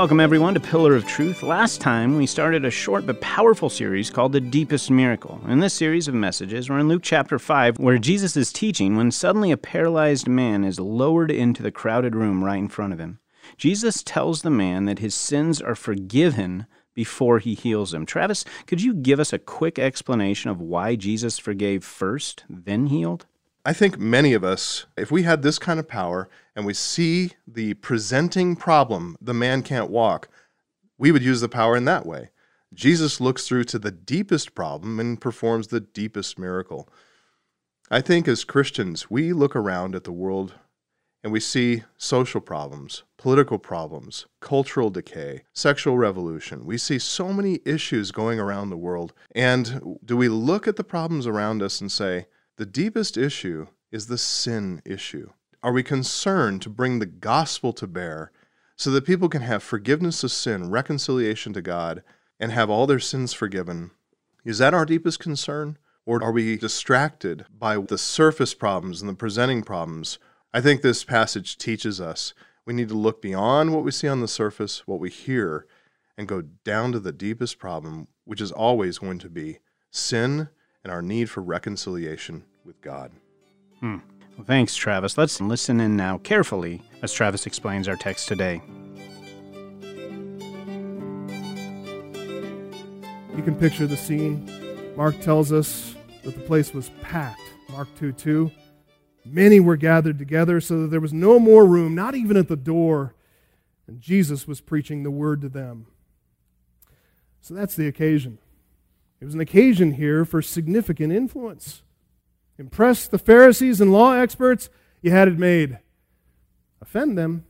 Welcome, everyone, to Pillar of Truth. Last time, we started a short but powerful series called The Deepest Miracle. In this series of messages, we're in Luke chapter 5, where Jesus is teaching when suddenly a paralyzed man is lowered into the crowded room right in front of him. Jesus tells the man that his sins are forgiven before he heals him. Travis, could you give us a quick explanation of why Jesus forgave first, then healed? I think many of us, if we had this kind of power and we see the presenting problem, the man can't walk, we would use the power in that way. Jesus looks through to the deepest problem and performs the deepest miracle. I think as Christians, we look around at the world and we see social problems, political problems, cultural decay, sexual revolution. We see so many issues going around the world. And do we look at the problems around us and say, the deepest issue is the sin issue. Are we concerned to bring the gospel to bear so that people can have forgiveness of sin, reconciliation to God, and have all their sins forgiven? Is that our deepest concern? Or are we distracted by the surface problems and the presenting problems? I think this passage teaches us we need to look beyond what we see on the surface, what we hear, and go down to the deepest problem, which is always going to be sin and our need for reconciliation with God. Hmm. Well, thanks, Travis. Let's listen in now carefully as Travis explains our text today. You can picture the scene. Mark tells us that the place was packed. Mark 2 2. Many were gathered together so that there was no more room, not even at the door. And Jesus was preaching the word to them. So that's the occasion. It was an occasion here for significant influence. Impress the Pharisees and law experts, you had it made. Offend them,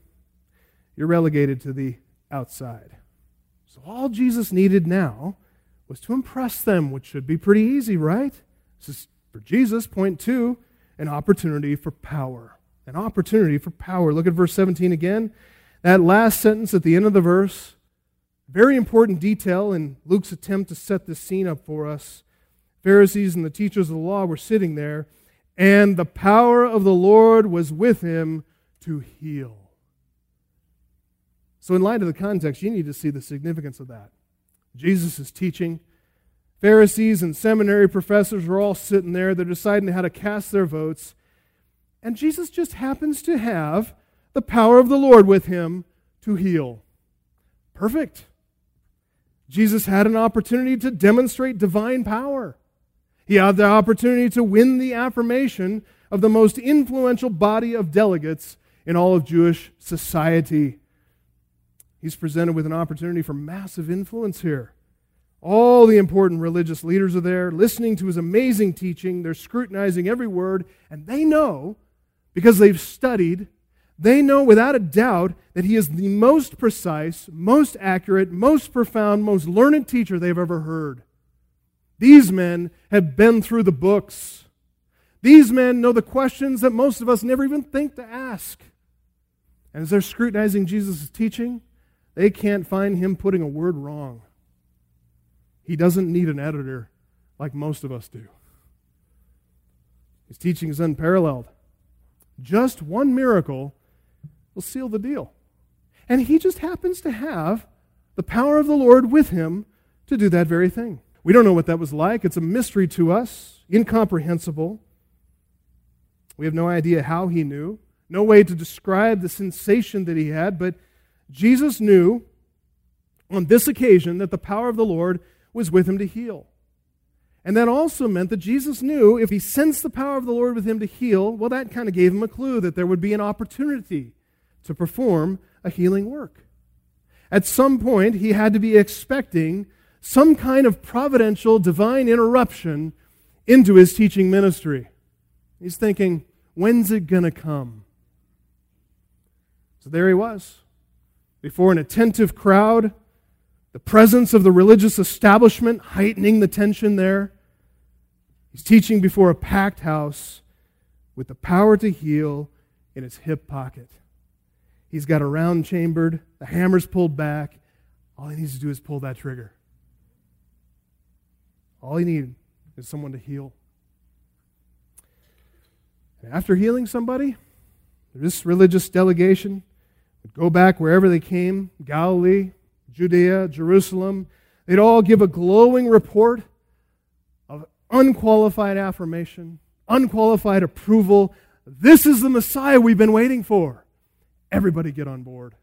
you're relegated to the outside. So all Jesus needed now was to impress them, which should be pretty easy, right? This is for Jesus, point two, an opportunity for power. An opportunity for power. Look at verse 17 again. That last sentence at the end of the verse, very important detail in Luke's attempt to set this scene up for us. Pharisees and the teachers of the law were sitting there, and the power of the Lord was with him to heal. So, in light of the context, you need to see the significance of that. Jesus is teaching. Pharisees and seminary professors are all sitting there. They're deciding how to cast their votes. And Jesus just happens to have the power of the Lord with him to heal. Perfect. Jesus had an opportunity to demonstrate divine power. He had the opportunity to win the affirmation of the most influential body of delegates in all of Jewish society. He's presented with an opportunity for massive influence here. All the important religious leaders are there listening to his amazing teaching. They're scrutinizing every word, and they know, because they've studied, they know without a doubt that he is the most precise, most accurate, most profound, most learned teacher they've ever heard. These men have been through the books. These men know the questions that most of us never even think to ask. And as they're scrutinizing Jesus' teaching, they can't find him putting a word wrong. He doesn't need an editor like most of us do. His teaching is unparalleled. Just one miracle will seal the deal. And he just happens to have the power of the Lord with him to do that very thing. We don't know what that was like. It's a mystery to us, incomprehensible. We have no idea how he knew, no way to describe the sensation that he had, but Jesus knew on this occasion that the power of the Lord was with him to heal. And that also meant that Jesus knew if he sensed the power of the Lord with him to heal, well, that kind of gave him a clue that there would be an opportunity to perform a healing work. At some point, he had to be expecting some kind of providential, divine interruption into his teaching ministry. He's thinking, when's it going to come? So there he was, before an attentive crowd, the presence of the religious establishment heightening the tension there. He's teaching before a packed house with the power to heal in his hip pocket. He's got a round chambered, the hammer's pulled back. All he needs to do is pull that trigger. All he needed is someone to heal. And after healing somebody, this religious delegation, would go back wherever they came Galilee, Judea, Jerusalem. They'd all give a glowing report of unqualified affirmation, unqualified approval. This is the Messiah we've been waiting for. Everybody get on board.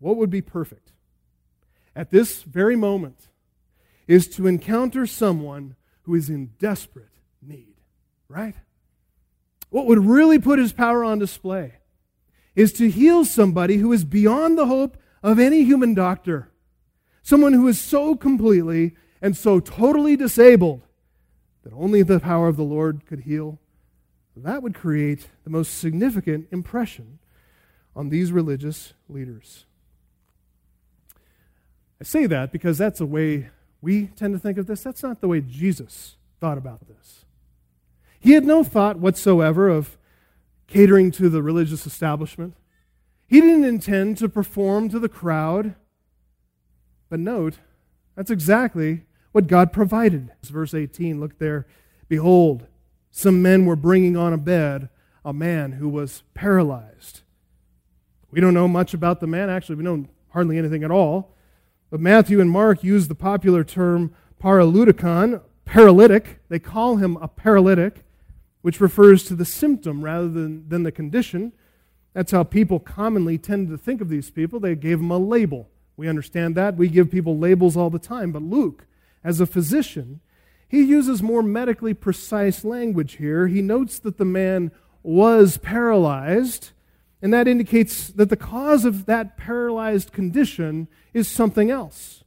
What would be perfect at this very moment is to encounter someone who is in desperate need, right? What would really put his power on display is to heal somebody who is beyond the hope of any human doctor. Someone who is so completely and so totally disabled that only the power of the Lord could heal. That would create the most significant impression on these religious leaders. I say that because that's a way we tend to think of this. That's not the way Jesus thought about this. He had no thought whatsoever of catering to the religious establishment. He didn't intend to perform to the crowd. But note, that's exactly what God provided. Verse 18, look there. Behold, some men were bringing on a bed a man who was paralyzed. We don't know much about the man. Actually, we know hardly anything at all. But Matthew and Mark use the popular term paraludikon, paralytic. They call him a paralytic which refers to the symptom rather than, than the condition. That's how people commonly tend to think of these people. They gave them a label. We understand that. We give people labels all the time. But Luke, as a physician, he uses more medically precise language here. He notes that the man was paralyzed, and that indicates that the cause of that paralyzed condition is something else.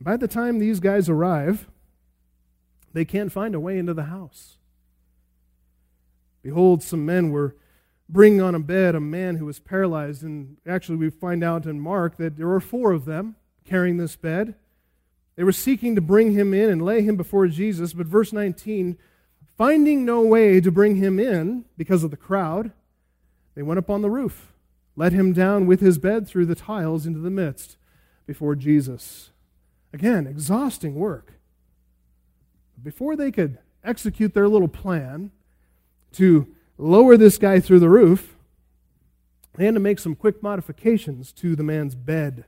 By the time these guys arrive, they can't find a way into the house. Behold, some men were bringing on a bed a man who was paralyzed. And actually, we find out in Mark that there were four of them carrying this bed. They were seeking to bring him in and lay him before Jesus. But verse 19, finding no way to bring him in because of the crowd, they went up on the roof, let him down with his bed through the tiles into the midst before Jesus. Again, exhausting work. Before they could execute their little plan, to lower this guy through the roof, they had to make some quick modifications to the man's bed.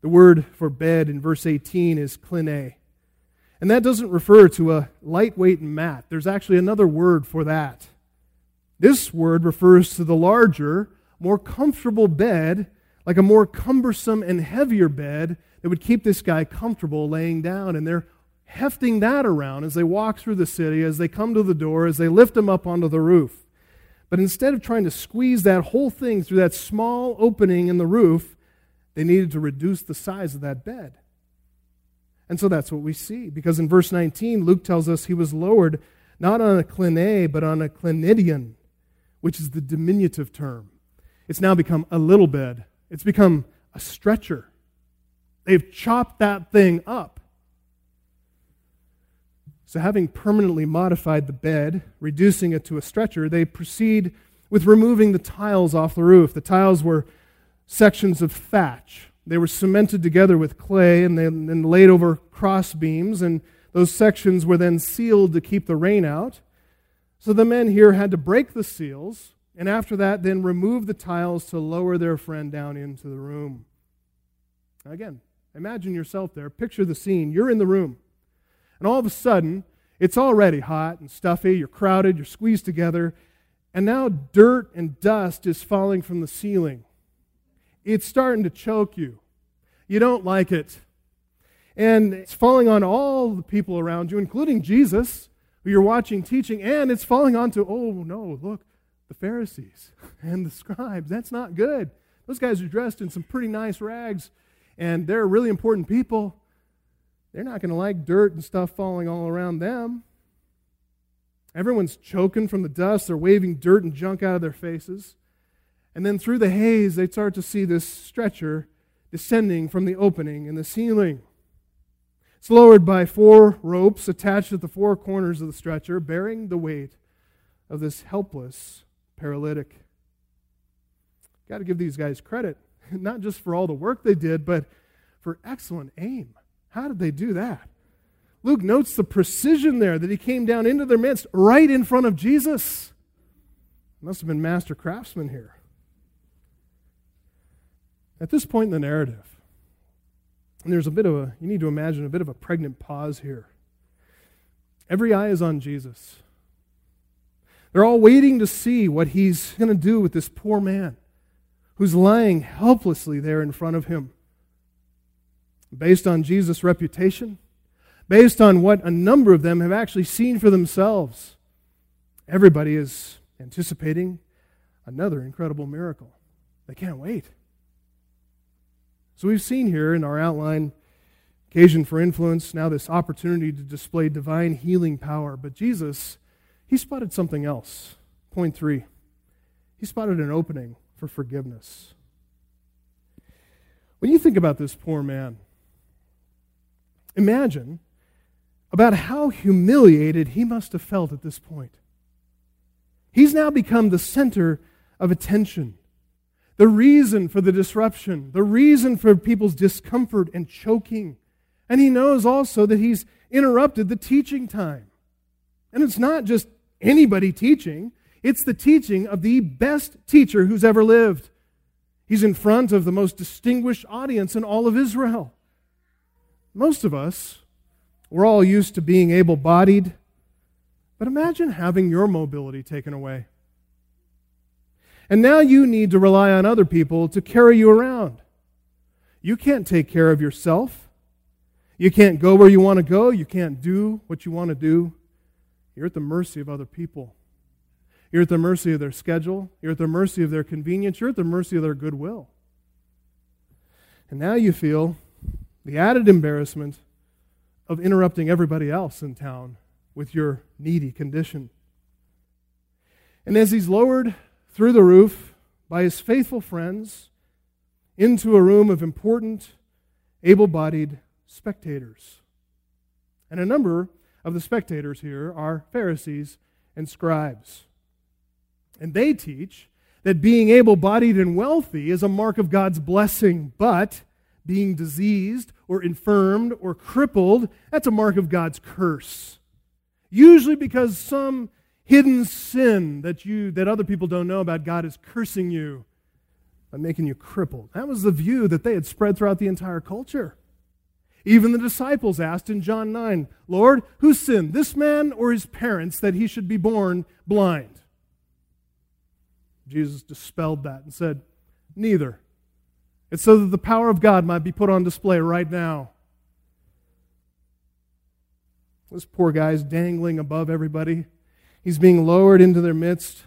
The word for bed in verse 18 is kline. And that doesn't refer to a lightweight mat. There's actually another word for that. This word refers to the larger, more comfortable bed, like a more cumbersome and heavier bed that would keep this guy comfortable laying down. And they're hefting that around as they walk through the city, as they come to the door, as they lift him up onto the roof. But instead of trying to squeeze that whole thing through that small opening in the roof, they needed to reduce the size of that bed. And so that's what we see. Because in verse 19, Luke tells us he was lowered not on a kline, but on a klinidion, which is the diminutive term. It's now become a little bed, it's become a stretcher. They've chopped that thing up. So, having permanently modified the bed, reducing it to a stretcher, they proceed with removing the tiles off the roof. The tiles were sections of thatch. They were cemented together with clay and then, laid over cross beams, and those sections were then sealed to keep the rain out. So the men here had to break the seals, and after that, then remove the tiles to lower their friend down into the room. Again, imagine yourself there. Picture the scene. You're in the room. And all of a sudden, it's already hot and stuffy, you're crowded, you're squeezed together, and now dirt and dust is falling from the ceiling. It's starting to choke you. You don't like it. And it's falling on all the people around you, including Jesus, who you're watching teaching, and it's falling onto, oh no, look, the Pharisees and the scribes. That's not good. Those guys are dressed in some pretty nice rags, and they're really important people they're not going to like dirt and stuff falling all around them. Everyone's choking from the dust. They're waving dirt and junk out of their faces. And then through the haze, they start to see this stretcher descending from the opening in the ceiling. It's lowered by four ropes attached at the four corners of the stretcher, bearing the weight of this helpless paralytic. Got to give these guys credit, not just for all the work they did, but for excellent aim. How did they do that? Luke notes the precision there that he came down into their midst right in front of Jesus. Must have been master craftsmen here. At this point in the narrative, and there's a bit of a, you need to imagine a bit of a pregnant pause here. Every eye is on Jesus. They're all waiting to see what he's going to do with this poor man who's lying helplessly there in front of him. Based on Jesus' reputation, based on what a number of them have actually seen for themselves, everybody is anticipating another incredible miracle. They can't wait. So we've seen here in our outline occasion for influence, now this opportunity to display divine healing power. But Jesus, he spotted something else. Point three. He spotted an opening for forgiveness. When you think about this poor man, imagine about how humiliated he must have felt at this point. He's now become the center of attention the reason for the disruption, the reason for people's discomfort and choking. And he knows also that he's interrupted the teaching time. And it's not just anybody teaching, it's the teaching of the best teacher who's ever lived. He's in front of the most distinguished audience in all of Israel. Most of us, we're all used to being able bodied, but imagine having your mobility taken away. And now you need to rely on other people to carry you around. You can't take care of yourself. You can't go where you want to go. You can't do what you want to do. You're at the mercy of other people. You're at the mercy of their schedule. You're at the mercy of their convenience. You're at the mercy of their goodwill. And now you feel the added embarrassment of interrupting everybody else in town with your needy condition. And as he's lowered through the roof by his faithful friends into a room of important, able bodied spectators. And a number of the spectators here are Pharisees and scribes. And they teach that being able bodied and wealthy is a mark of God's blessing, but being diseased or infirmed or crippled, that's a mark of God's curse. Usually because some hidden sin that you that other people don't know about God is cursing you by making you crippled. That was the view that they had spread throughout the entire culture. Even the disciples asked in John 9, Lord, who sinned, this man or his parents, that he should be born blind? Jesus dispelled that and said, Neither. It's so that the power of God might be put on display right now. This poor guy's dangling above everybody. He's being lowered into their midst,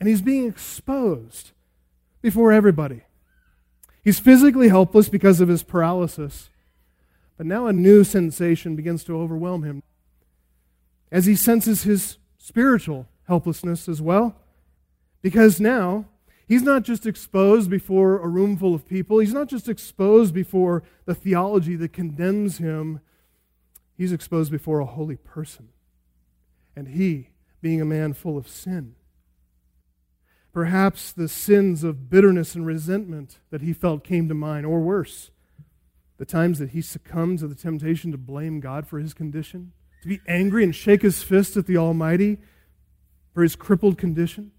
and he's being exposed before everybody. He's physically helpless because of his paralysis, but now a new sensation begins to overwhelm him as he senses his spiritual helplessness as well. Because now he's not just exposed before a room full of people, he's not just exposed before the theology that condemns him, he's exposed before a holy person. And he being a man full of sin. Perhaps the sins of bitterness and resentment that he felt came to mind, or worse, the times that he succumbed to the temptation to blame God for his condition, to be angry and shake his fist at the Almighty for his crippled condition.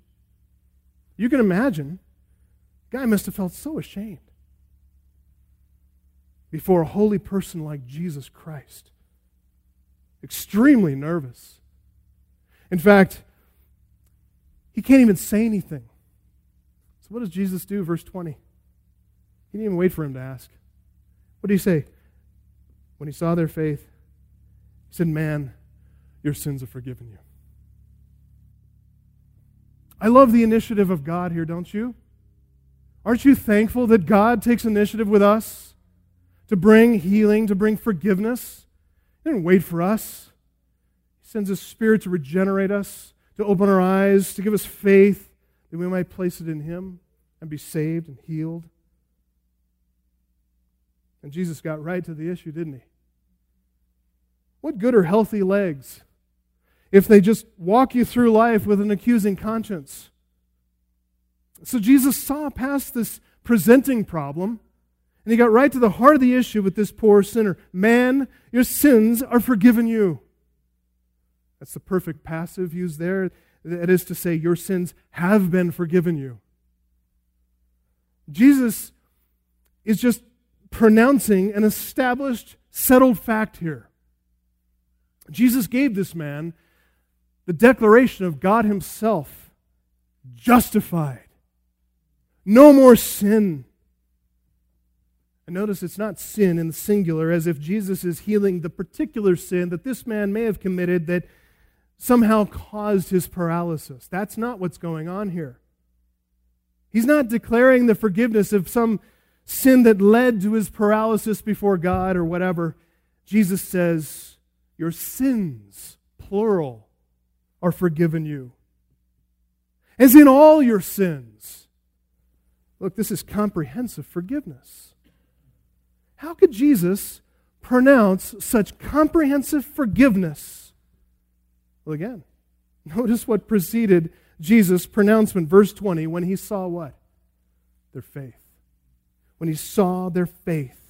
You can imagine, guy must have felt so ashamed before a holy person like Jesus Christ. Extremely nervous. In fact, he can't even say anything. So, what does Jesus do? Verse 20. He didn't even wait for him to ask. What did he say? When he saw their faith, he said, Man, your sins are forgiven you. I love the initiative of God here, don't you? Aren't you thankful that God takes initiative with us to bring healing, to bring forgiveness? He didn't wait for us sends His Spirit to regenerate us, to open our eyes, to give us faith that we might place it in Him and be saved and healed. And Jesus got right to the issue, didn't he? What good are healthy legs if they just walk you through life with an accusing conscience? So Jesus saw past this presenting problem and he got right to the heart of the issue with this poor sinner. Man, your sins are forgiven you. That's the perfect passive used there. That is to say, your sins have been forgiven you. Jesus is just pronouncing an established, settled fact here. Jesus gave this man the declaration of God Himself justified. No more sin. And notice it's not sin in the singular, as if Jesus is healing the particular sin that this man may have committed that somehow caused his paralysis. That's not what's going on here. He's not declaring the forgiveness of some sin that led to his paralysis before God or whatever. Jesus says, Your sins, plural, are forgiven you. As in all your sins. Look, this is comprehensive forgiveness. How could Jesus pronounce such comprehensive forgiveness? Well, again, notice what preceded Jesus' pronouncement, verse 20, when he saw what? Their faith. When he saw their faith.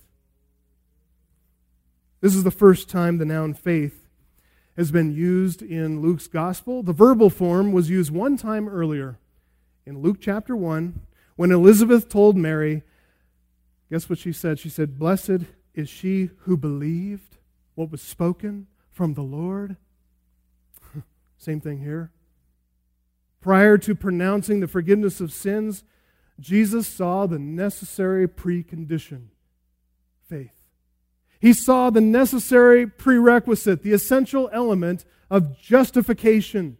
This is the first time the noun faith has been used in Luke's gospel. The verbal form was used one time earlier in Luke chapter 1 when Elizabeth told Mary, guess what she said? She said, Blessed is she who believed what was spoken from the Lord. Same thing here. Prior to pronouncing the forgiveness of sins, Jesus saw the necessary precondition faith. He saw the necessary prerequisite, the essential element of justification.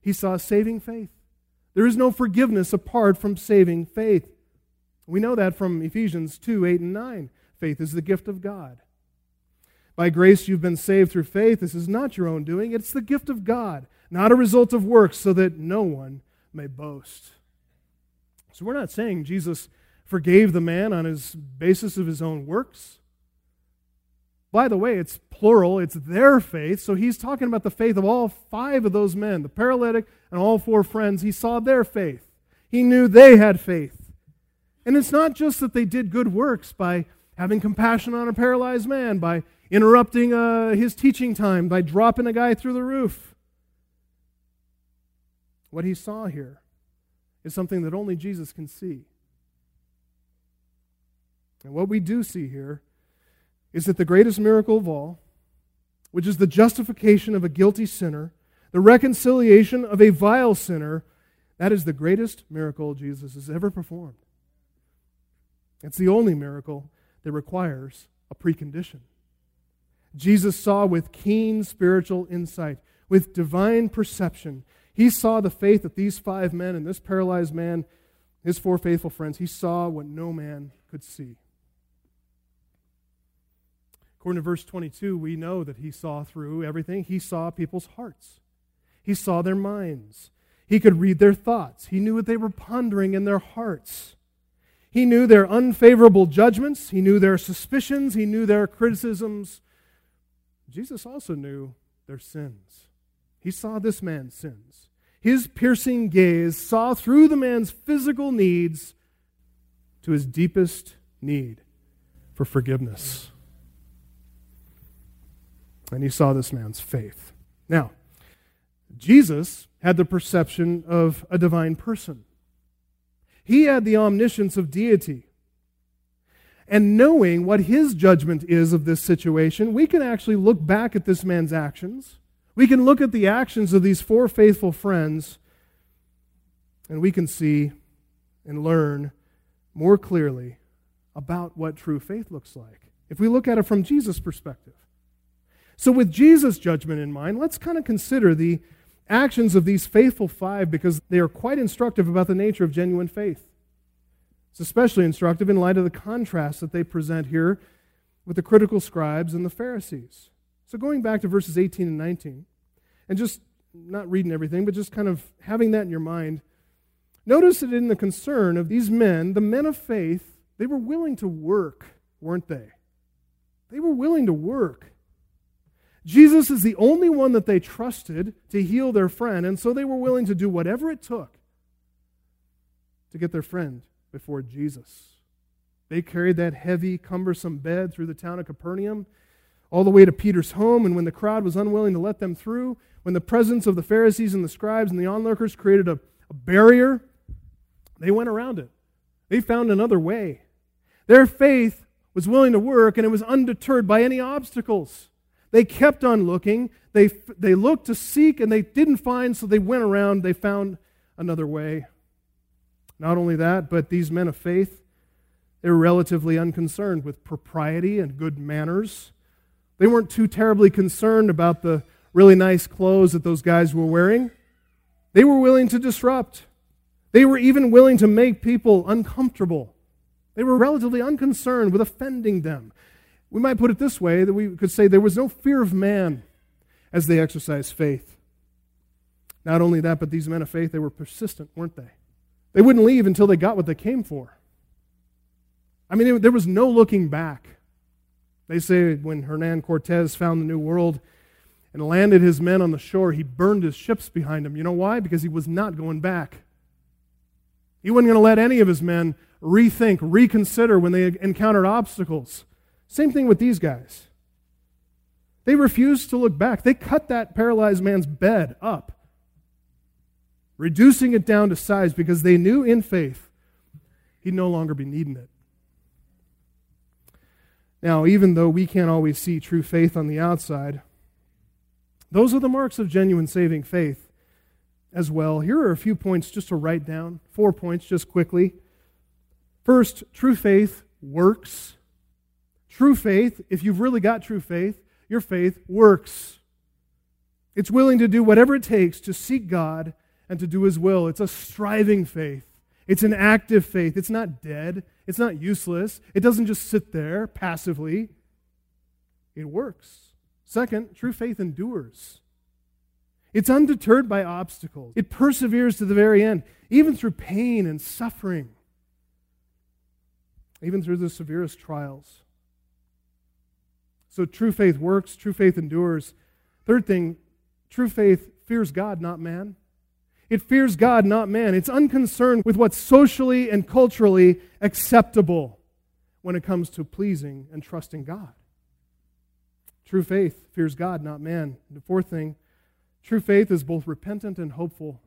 He saw saving faith. There is no forgiveness apart from saving faith. We know that from Ephesians 2 8 and 9. Faith is the gift of God. By grace you've been saved through faith. This is not your own doing, it's the gift of God, not a result of works, so that no one may boast. So we're not saying Jesus forgave the man on his basis of his own works. By the way, it's plural, it's their faith. So he's talking about the faith of all five of those men, the paralytic and all four friends. He saw their faith, he knew they had faith. And it's not just that they did good works by having compassion on a paralyzed man, by interrupting uh, his teaching time, by dropping a guy through the roof. What he saw here is something that only Jesus can see. And what we do see here is that the greatest miracle of all, which is the justification of a guilty sinner, the reconciliation of a vile sinner, that is the greatest miracle Jesus has ever performed. It's the only miracle that requires a precondition. Jesus saw with keen spiritual insight, with divine perception, he saw the faith that these five men and this paralyzed man, his four faithful friends, he saw what no man could see. According to verse 22, we know that he saw through everything. He saw people's hearts, he saw their minds. He could read their thoughts, he knew what they were pondering in their hearts. He knew their unfavorable judgments, he knew their suspicions, he knew their criticisms. Jesus also knew their sins. He saw this man's sins. His piercing gaze saw through the man's physical needs to his deepest need for forgiveness and he saw this man's faith. Now, Jesus had the perception of a divine person. He had the omniscience of deity. And knowing what his judgment is of this situation, we can actually look back at this man's actions. We can look at the actions of these four faithful friends, and we can see and learn more clearly about what true faith looks like. If we look at it from Jesus' perspective. So, with Jesus' judgment in mind, let's kind of consider the actions of these faithful five because they are quite instructive about the nature of genuine faith. It's especially instructive in light of the contrast that they present here with the critical scribes and the Pharisees. So, going back to verses 18 and 19, and just not reading everything, but just kind of having that in your mind, notice that in the concern of these men, the men of faith, they were willing to work, weren't they? They were willing to work. Jesus is the only one that they trusted to heal their friend, and so they were willing to do whatever it took to get their friend before Jesus. They carried that heavy, cumbersome bed through the town of Capernaum, all the way to Peter's home, and when the crowd was unwilling to let them through, when the presence of the Pharisees and the scribes and the onlookers created a, a barrier, they went around it. They found another way. Their faith was willing to work and it was undeterred by any obstacles. They kept on looking. They, they looked to seek and they didn't find, so they went around. They found another way. Not only that, but these men of faith, they were relatively unconcerned with propriety and good manners. They weren't too terribly concerned about the really nice clothes that those guys were wearing. They were willing to disrupt. They were even willing to make people uncomfortable. They were relatively unconcerned with offending them. We might put it this way that we could say there was no fear of man as they exercised faith. Not only that, but these men of faith, they were persistent, weren't they? They wouldn't leave until they got what they came for. I mean, there was no looking back. They say when Hernan Cortez found the New World and landed his men on the shore, he burned his ships behind him. You know why? Because he was not going back. He wasn't going to let any of his men rethink, reconsider when they encountered obstacles. Same thing with these guys. They refused to look back. They cut that paralyzed man's bed up, reducing it down to size because they knew in faith he'd no longer be needing it. Now, even though we can't always see true faith on the outside, those are the marks of genuine saving faith as well. Here are a few points just to write down, four points just quickly. First, true faith works. True faith, if you've really got true faith, your faith works. It's willing to do whatever it takes to seek God and to do His will. It's a striving faith. It's an active faith. It's not dead. It's not useless. It doesn't just sit there passively. It works. Second, true faith endures. It's undeterred by obstacles. It perseveres to the very end, even through pain and suffering, even through the severest trials. So true faith works, true faith endures. Third thing, true faith fears God, not man. It fears God, not man. It's unconcerned with what's socially and culturally acceptable when it comes to pleasing and trusting God. True faith fears God, not man. The fourth thing, True faith is both repentant and hopeful.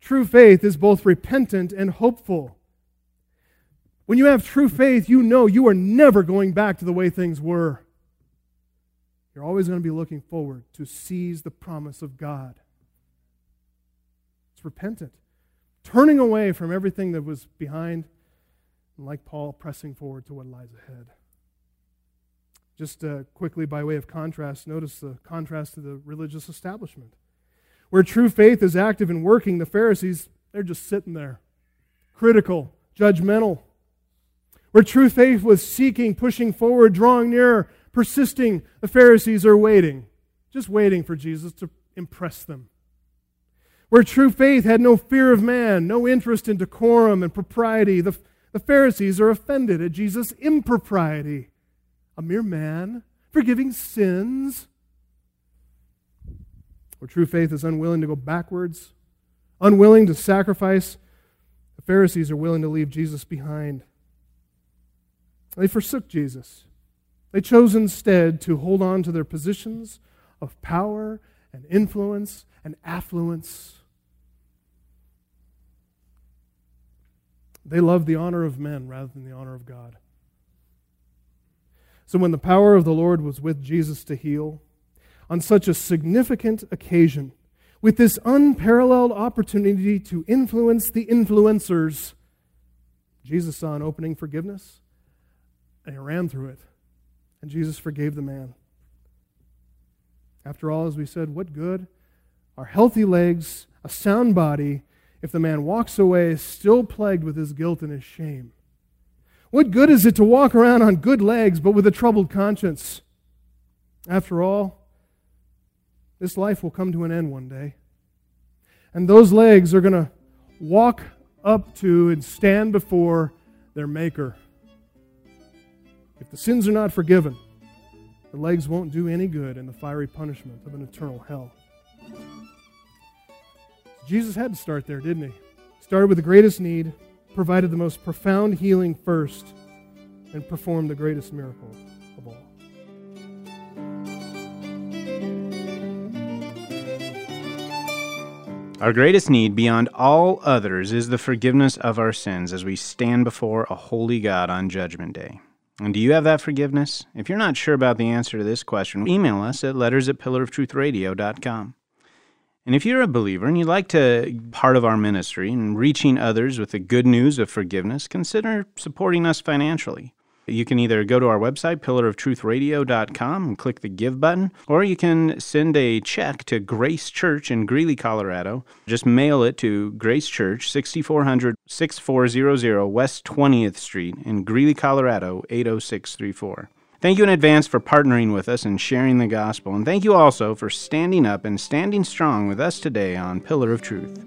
True faith is both repentant and hopeful. When you have true faith, you know you are never going back to the way things were. You're always going to be looking forward to seize the promise of God. It's repentant, turning away from everything that was behind, and like Paul, pressing forward to what lies ahead. Just uh, quickly, by way of contrast, notice the contrast to the religious establishment. Where true faith is active and working, the Pharisees, they're just sitting there, critical, judgmental. Where true faith was seeking, pushing forward, drawing nearer, persisting, the Pharisees are waiting, just waiting for Jesus to impress them. Where true faith had no fear of man, no interest in decorum and propriety, the, the Pharisees are offended at Jesus' impropriety a mere man, forgiving sins. Where true faith is unwilling to go backwards, unwilling to sacrifice, the Pharisees are willing to leave Jesus behind. They forsook Jesus. They chose instead to hold on to their positions of power and influence and affluence. They loved the honor of men rather than the honor of God. So when the power of the Lord was with Jesus to heal, on such a significant occasion, with this unparalleled opportunity to influence the influencers, Jesus saw an opening forgiveness and he ran through it. And Jesus forgave the man. After all, as we said, what good are healthy legs, a sound body, if the man walks away still plagued with his guilt and his shame? What good is it to walk around on good legs but with a troubled conscience? After all, this life will come to an end one day. And those legs are going to walk up to and stand before their Maker. If the sins are not forgiven, the legs won't do any good in the fiery punishment of an eternal hell. Jesus had to start there, didn't he? Started with the greatest need provided the most profound healing first and performed the greatest miracle of all. Our greatest need beyond all others is the forgiveness of our sins as we stand before a holy God on Judgment Day. And do you have that forgiveness? If you're not sure about the answer to this question, email us at letters at pillarofTruthRadio.com. And if you're a believer and you'd like to part of our ministry and reaching others with the good news of forgiveness, consider supporting us financially. You can either go to our website, pillaroftruthradio.com, and click the Give button, or you can send a check to Grace Church in Greeley, Colorado. Just mail it to Grace Church, 6400 6400 West 20th Street in Greeley, Colorado, 80634. Thank you in advance for partnering with us and sharing the gospel, and thank you also for standing up and standing strong with us today on Pillar of Truth.